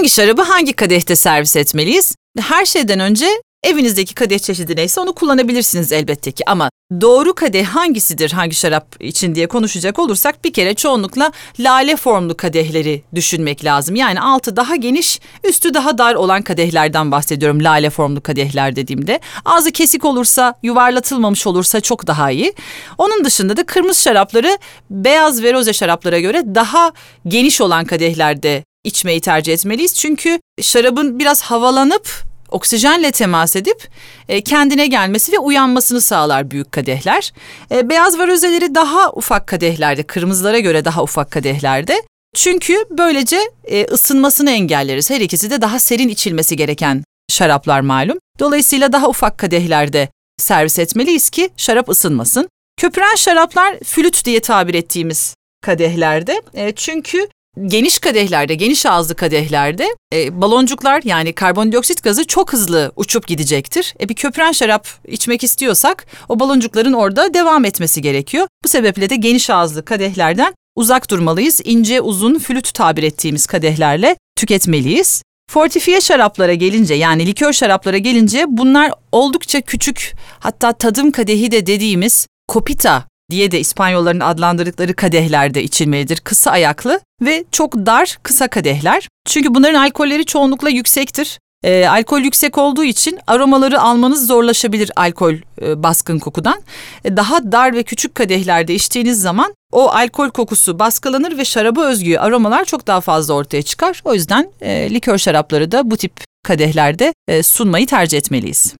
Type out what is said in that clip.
Hangi şarabı hangi kadehte servis etmeliyiz? Her şeyden önce Evinizdeki kadeh çeşidi neyse onu kullanabilirsiniz elbette ki ama doğru kadeh hangisidir hangi şarap için diye konuşacak olursak bir kere çoğunlukla lale formlu kadehleri düşünmek lazım. Yani altı daha geniş, üstü daha dar olan kadehlerden bahsediyorum lale formlu kadehler dediğimde. Ağzı kesik olursa, yuvarlatılmamış olursa çok daha iyi. Onun dışında da kırmızı şarapları beyaz ve roze şaraplara göre daha geniş olan kadehlerde içmeyi tercih etmeliyiz. Çünkü şarabın biraz havalanıp oksijenle temas edip e, kendine gelmesi ve uyanmasını sağlar büyük kadehler. E, beyaz varozeleri daha ufak kadehlerde, kırmızılara göre daha ufak kadehlerde. Çünkü böylece e, ısınmasını engelleriz. Her ikisi de daha serin içilmesi gereken şaraplar malum. Dolayısıyla daha ufak kadehlerde servis etmeliyiz ki şarap ısınmasın. Köpüren şaraplar flüt diye tabir ettiğimiz kadehlerde. E, çünkü geniş kadehlerde, geniş ağızlı kadehlerde e, baloncuklar yani karbondioksit gazı çok hızlı uçup gidecektir. E, bir köpüren şarap içmek istiyorsak o baloncukların orada devam etmesi gerekiyor. Bu sebeple de geniş ağızlı kadehlerden uzak durmalıyız. İnce uzun flüt tabir ettiğimiz kadehlerle tüketmeliyiz. Fortifiye şaraplara gelince yani likör şaraplara gelince bunlar oldukça küçük hatta tadım kadehi de dediğimiz kopita diye de İspanyolların adlandırdıkları kadehlerde içilmelidir. Kısa ayaklı ve çok dar kısa kadehler. Çünkü bunların alkolleri çoğunlukla yüksektir. E, alkol yüksek olduğu için aromaları almanız zorlaşabilir alkol e, baskın kokudan. E, daha dar ve küçük kadehlerde içtiğiniz zaman o alkol kokusu baskılanır ve şaraba özgü aromalar çok daha fazla ortaya çıkar. O yüzden e, likör şarapları da bu tip kadehlerde e, sunmayı tercih etmeliyiz.